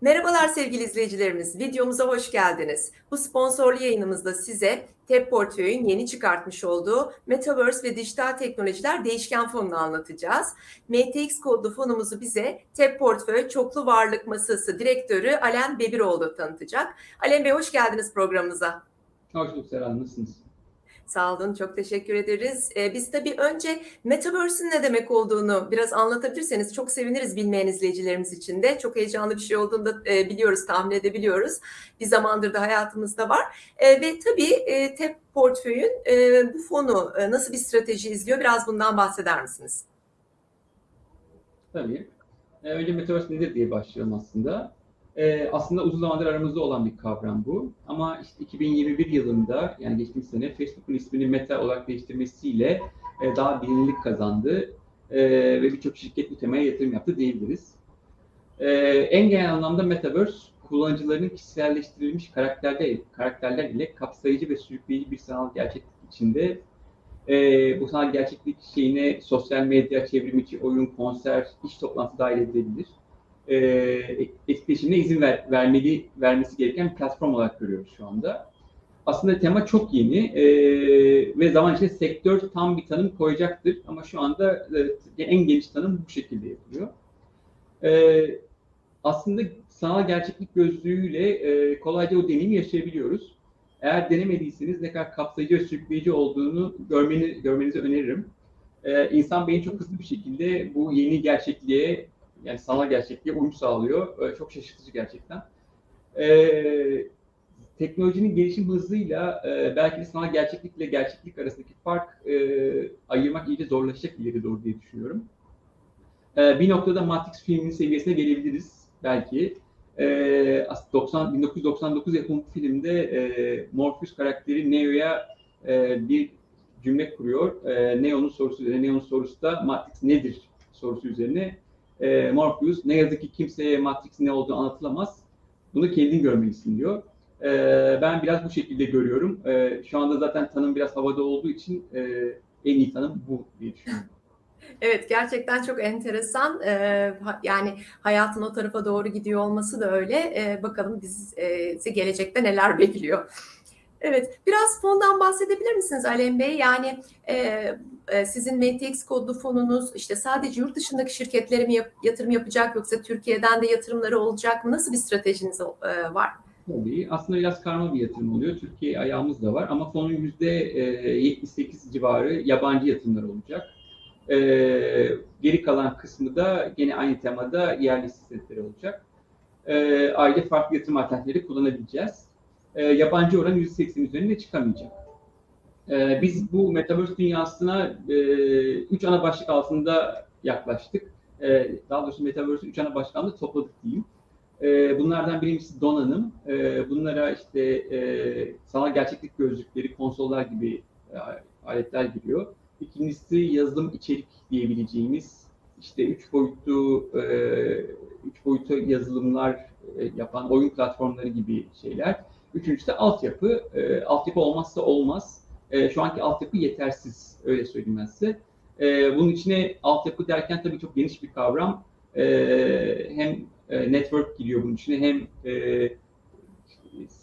Merhabalar sevgili izleyicilerimiz. Videomuza hoş geldiniz. Bu sponsorlu yayınımızda size TEP Portföy'ün yeni çıkartmış olduğu Metaverse ve Dijital Teknolojiler Değişken Fonu'nu anlatacağız. MTX kodlu fonumuzu bize TEP Portföy Çoklu Varlık Masası Direktörü Alen Bebiroğlu tanıtacak. Alen Bey hoş geldiniz programımıza. Hoş bulduk Serhan, nasılsınız? Sağ olun, çok teşekkür ederiz. Ee, biz tabii önce Metaverse'ün ne demek olduğunu biraz anlatabilirseniz çok seviniriz bilmeyen izleyicilerimiz için de. Çok heyecanlı bir şey olduğunu da e, biliyoruz, tahmin edebiliyoruz. Bir zamandır da hayatımızda var. E, ve tabii e, TEP portföyün e, bu fonu e, nasıl bir strateji izliyor? Biraz bundan bahseder misiniz? Tabii. Ee, önce Metaverse nedir diye başlayalım aslında. Ee, aslında uzun zamandır aramızda olan bir kavram bu. Ama işte 2021 yılında yani geçtiğimiz sene Facebook'un ismini Meta olarak değiştirmesiyle e, daha bilinirlik kazandı e, ve birçok şirket bu temaya yatırım yaptı diyebiliriz. E, en genel anlamda Metaverse kullanıcıların kişiselleştirilmiş karakterler, karakterler ile kapsayıcı ve sürükleyici bir sanal gerçeklik içinde e, bu sanal gerçeklik şeyine sosyal medya, çevrim içi oyun, konser, iş toplantısı dahil edilebilir e, etkileşimine izin ver, vermeli, vermesi gereken platform olarak görüyoruz şu anda. Aslında tema çok yeni e, ve zaman içinde sektör tam bir tanım koyacaktır ama şu anda e, en geniş tanım bu şekilde yapılıyor. E, aslında sanal gerçeklik gözlüğüyle e, kolayca o deneyimi yaşayabiliyoruz. Eğer denemediyseniz ne kadar kapsayıcı ve sürükleyici olduğunu görmeni, görmenizi öneririm. Ee, insan beyni çok hızlı bir şekilde bu yeni gerçekliğe yani sanal gerçekliğe uyum sağlıyor. Ee, çok şaşırtıcı gerçekten. Ee, teknolojinin gelişim hızıyla e, belki de sanal gerçeklikle gerçeklik arasındaki fark e, ayırmak iyice zorlaşacak ileri doğru diye düşünüyorum. Ee, bir noktada Matrix filminin seviyesine gelebiliriz belki. Ee, 90, 1999 yapımı filmde e, Morpheus karakteri Neo'ya e, bir cümle kuruyor. E, Neo'nun sorusu üzerine. Neo'nun sorusu da Matrix nedir sorusu üzerine e, Morpheus ne yazık ki kimseye Matrix'in ne olduğunu anlatılamaz. Bunu kendin görmelisin diyor. E, ben biraz bu şekilde görüyorum. E, şu anda zaten tanım biraz havada olduğu için e, en iyi tanım bu diye düşünüyorum. Evet gerçekten çok enteresan. Ee, yani hayatın o tarafa doğru gidiyor olması da öyle. Ee, bakalım bizi gelecekte neler bekliyor. Evet, biraz fondan bahsedebilir misiniz Alem Bey? Yani e, e, sizin MTX kodlu fonunuz işte sadece yurt dışındaki şirketlere mi yap, yatırım yapacak yoksa Türkiye'den de yatırımları olacak mı? Nasıl bir stratejiniz e, var? Tabii. Aslında biraz karma bir yatırım oluyor. Türkiye ayağımız da var ama fonun yüzde 78 civarı yabancı yatırımlar olacak. E, geri kalan kısmı da yine aynı temada yerli hissiyatları olacak. E, ayrıca farklı yatırım alternatifleri kullanabileceğiz e, yabancı oran %80 üzerinde çıkamayacak. E, biz bu Metaverse dünyasına e, üç ana başlık altında yaklaştık. E, daha doğrusu Metaverse'ü üç ana başlık altında topladık diyeyim. E, bunlardan birincisi donanım. E, bunlara işte e, sanal gerçeklik gözlükleri, konsollar gibi e, aletler giriyor. İkincisi yazılım içerik diyebileceğimiz işte üç boyutlu e, üç boyutlu yazılımlar e, yapan oyun platformları gibi şeyler. Üçüncüsü de altyapı. E, altyapı olmazsa olmaz. E, şu anki altyapı yetersiz. Öyle söyleyeyim ben size. E, bunun içine altyapı derken tabii çok geniş bir kavram. E, hem e, network giriyor bunun içine hem e,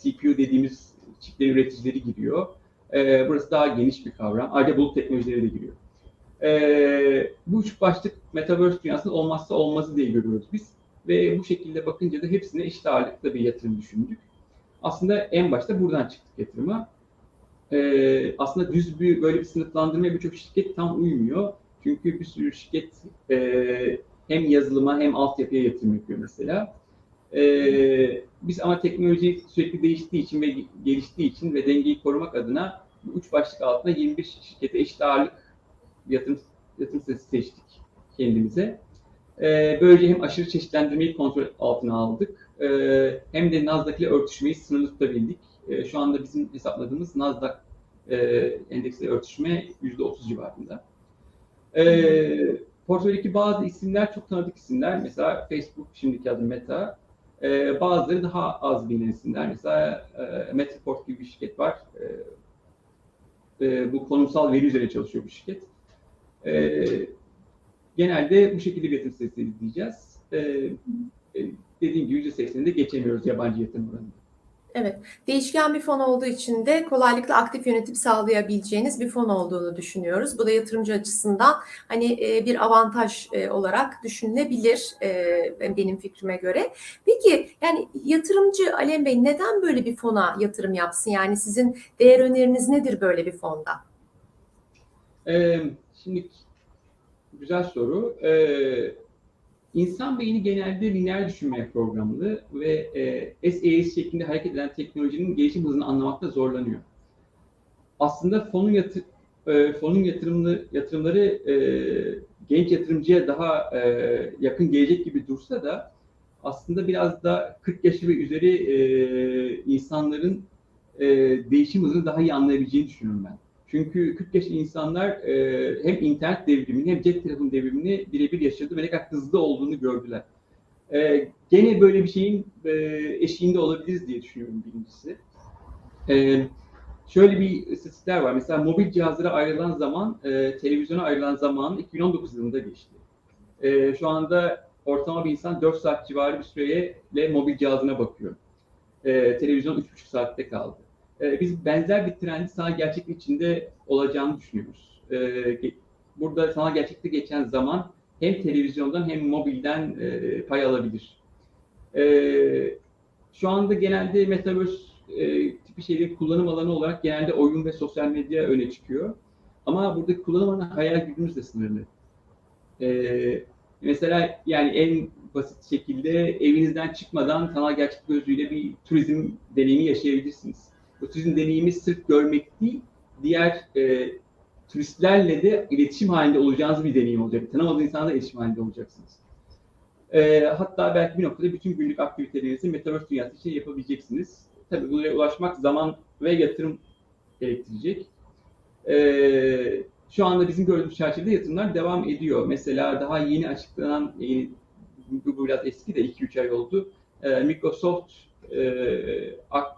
CPU dediğimiz çiplerin üreticileri giriyor. E, burası daha geniş bir kavram. Ayrıca bulut teknolojileri de giriyor. E, bu üç başlık Metaverse dünyasının olmazsa olmazı diye görüyoruz biz. Ve bu şekilde bakınca da hepsine eşit ağırlıkta bir yatırım düşündük. Aslında en başta buradan çıktık yatırıma. Ee, aslında düz bir böyle bir sınıflandırmaya birçok şirket tam uymuyor. Çünkü bir sürü şirket e, hem yazılıma hem altyapıya yatırım yapıyor mesela. Ee, biz ama teknoloji sürekli değiştiği için ve geliştiği için ve dengeyi korumak adına bu üç başlık altında 21 şirkete eşit ağırlık yatırım, yatırım seçtik kendimize. Ee, böylece hem aşırı çeşitlendirmeyi kontrol altına aldık e, hem de Nasdaq ile örtüşmeyi sınırlı tutabildik. E, şu anda bizim hesapladığımız Nasdaq e, endeksle örtüşme %30 civarında. E, portföydeki bazı isimler çok tanıdık isimler. Mesela Facebook, şimdiki adı Meta. E, bazıları daha az bilinen isimler. Mesela e, Metaport gibi bir şirket var. E, e, bu konumsal veri üzerine çalışıyor bu şirket. E, genelde bu şekilde bir yatırım stratejisi izleyeceğiz. E, dediğim gibi %80'ini de geçemiyoruz yabancı yatırım oranında. Evet, değişken bir fon olduğu için de kolaylıkla aktif yönetim sağlayabileceğiniz bir fon olduğunu düşünüyoruz. Bu da yatırımcı açısından hani e, bir avantaj e, olarak düşünülebilir e, benim fikrime göre. Peki yani yatırımcı Alem Bey neden böyle bir fona yatırım yapsın? Yani sizin değer öneriniz nedir böyle bir fonda? Ee, şimdi güzel soru. Ee, insan beyni genelde lineer düşünmeye programlı ve e, SaaS şeklinde hareket eden teknolojinin gelişim hızını anlamakta zorlanıyor. Aslında fonun yatır, e, fonun yatırımlı, yatırımları e, genç yatırımcıya daha e, yakın gelecek gibi dursa da aslında biraz da 40 yaşı ve üzeri e, insanların e, değişim hızını daha iyi anlayabileceğini düşünüyorum ben. Çünkü 40 yaşlı insanlar e, hem internet devrimini hem cep telefonu devrimini birebir yaşadı ve ne kadar hızlı olduğunu gördüler. E, gene böyle bir şeyin e, eşiğinde olabiliriz diye düşünüyorum birincisi. E, şöyle bir istatistikler var. Mesela mobil cihazlara ayrılan zaman, e, televizyona ayrılan zaman 2019 yılında geçti. E, şu anda ortalama bir insan 4 saat civarı bir süreyle mobil cihazına bakıyor. E, televizyon 3,5 saatte kaldı. E, biz benzer bir trendi sanal gerçeklik içinde olacağını düşünüyoruz. E, burada sanal gerçeklikte geçen zaman hem televizyondan hem mobilden e, pay alabilir. E, şu anda genelde Metaverse e, tipi şeylerin kullanım alanı olarak genelde oyun ve sosyal medya öne çıkıyor. Ama buradaki kullanım alanı hayal gücümüzle sınırlı. E, mesela yani en basit şekilde evinizden çıkmadan sanal gerçeklik gözüyle bir turizm deneyimi yaşayabilirsiniz. Bu turizm deneyimi sırf görmek değil, diğer e, turistlerle de iletişim halinde olacağınız bir deneyim olacak. Tanımadığınız insanlarla iletişim halinde olacaksınız. E, hatta belki bir noktada bütün günlük aktivitelerinizi Metaverse dünyası için yapabileceksiniz. Tabii buraya ulaşmak zaman ve yatırım gerektirecek. E, şu anda bizim gördüğümüz çerçevede yatırımlar devam ediyor. Mesela daha yeni açıklanan, yeni, bu biraz eski de 2-3 ay oldu. E, Microsoft e,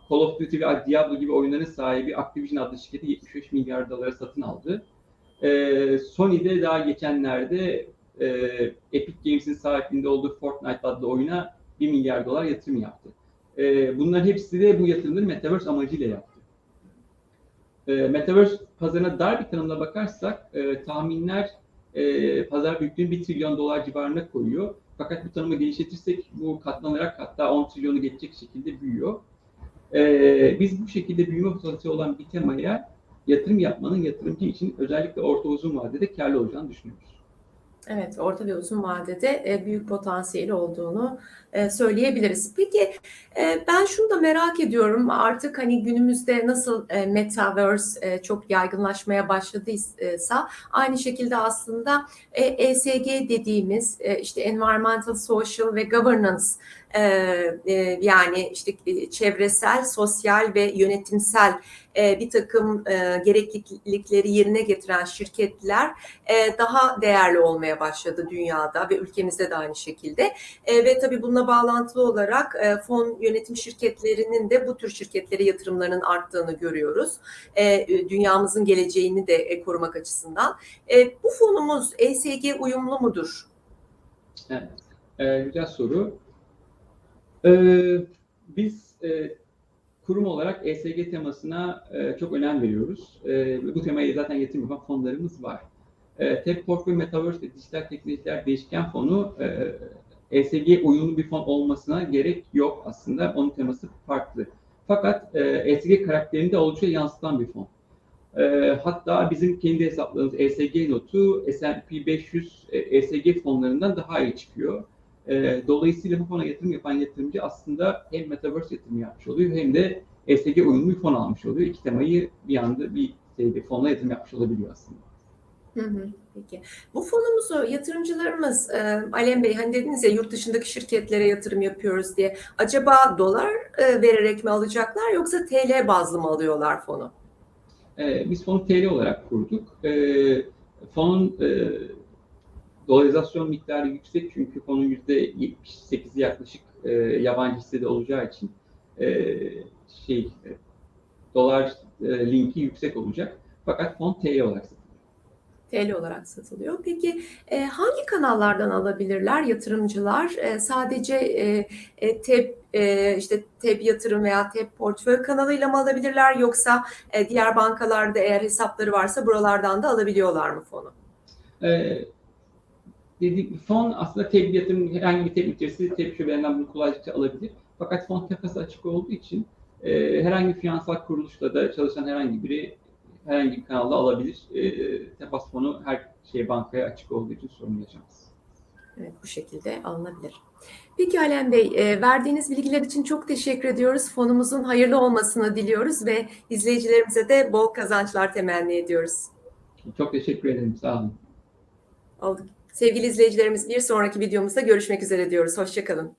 Call of Duty ve Diablo gibi oyunların sahibi Activision adlı şirketi 75 milyar dolara satın aldı. E, Sony'de daha geçenlerde e, Epic Games'in sahipliğinde olduğu Fortnite adlı oyuna 1 milyar dolar yatırım yaptı. E, bunların hepsi de bu yatırımları Metaverse amacıyla yaptı. E, Metaverse pazarına dar bir tanımla bakarsak e, tahminler e, pazar büyüklüğünü 1 trilyon dolar civarına koyuyor. Fakat bu tanımı genişletirsek bu katlanarak hatta 10 trilyonu geçecek şekilde büyüyor. Ee, biz bu şekilde büyüme potansiyeli olan bir temaya yatırım yapmanın yatırımcı için özellikle orta uzun vadede karlı olacağını düşünüyoruz. Evet, orta ve uzun vadede e, büyük potansiyeli olduğunu e, söyleyebiliriz. Peki e, ben şunu da merak ediyorum. Artık hani günümüzde nasıl metaverse çok yaygınlaşmaya başladıysa aynı şekilde aslında ESG dediğimiz işte environmental, social ve governance yani işte çevresel, sosyal ve yönetimsel bir takım gereklilikleri yerine getiren şirketler daha değerli olmaya başladı dünyada ve ülkemizde de aynı şekilde. Ve tabii bununla bağlantılı olarak fon yönetim şirketlerinin de bu tür şirketlere yatırımlarının arttığını görüyoruz. Dünyamızın geleceğini de korumak açısından. Bu fonumuz ESG uyumlu mudur? Evet, e, güzel soru. Ee, biz e, kurum olarak ESG temasına e, çok önem veriyoruz. E, bu temaya zaten yatırım yapan fonlarımız var. E, TEP Portföy Metaverse ve Dijital Teknolojiler Değişken Fonu e, ESG uyumlu bir fon olmasına gerek yok aslında. Onun teması farklı. Fakat e, ESG karakterini de oldukça yansıtan bir fon. E, hatta bizim kendi hesapladığımız ESG notu S&P 500 e, ESG fonlarından daha iyi çıkıyor. E, dolayısıyla bu fona yatırım yapan yatırımcı aslında hem Metaverse yatırımı yapmış oluyor hem de ESG uyumlu bir fon almış oluyor. İki temayı bir anda bir şeyde, fonla yatırım yapmış olabiliyor aslında. Hı hı, peki. Bu fonumuzu yatırımcılarımız, e, Alem Bey hani dediniz ya yurt dışındaki şirketlere yatırım yapıyoruz diye. Acaba dolar e, vererek mi alacaklar yoksa TL bazlı mı alıyorlar fonu? E, biz fonu TL olarak kurduk. E, fonun e, dolarizasyon miktarı yüksek çünkü fonun %78'i yaklaşık e, yabancı hissede olacağı için e, şey e, dolar e, linki yüksek olacak. Fakat fon TL olarak satılıyor. TL olarak satılıyor. Peki e, hangi kanallardan alabilirler yatırımcılar? E, sadece e, e, TEB e, işte TEB yatırım veya TEB portföy kanalıyla mı alabilirler yoksa e, diğer bankalarda eğer hesapları varsa buralardan da alabiliyorlar mı fonu? Ee, dedik, fon aslında TEB yatırım herhangi bir TEB içerisinde TEB şubelerinden bunu kolaylıkla alabilir. Fakat fon kafası açık olduğu için e, herhangi bir finansal kuruluşta da çalışan herhangi biri herhangi bir kanalda alabilir. E, tepas fonu her şey bankaya açık olduğu için sorun yaşamaz. Evet, bu şekilde alınabilir. Peki Alem Bey, e, verdiğiniz bilgiler için çok teşekkür ediyoruz. Fonumuzun hayırlı olmasını diliyoruz ve izleyicilerimize de bol kazançlar temenni ediyoruz. Çok teşekkür ederim. Sağ olun. Aldık. Sevgili izleyicilerimiz bir sonraki videomuzda görüşmek üzere diyoruz. Hoşçakalın.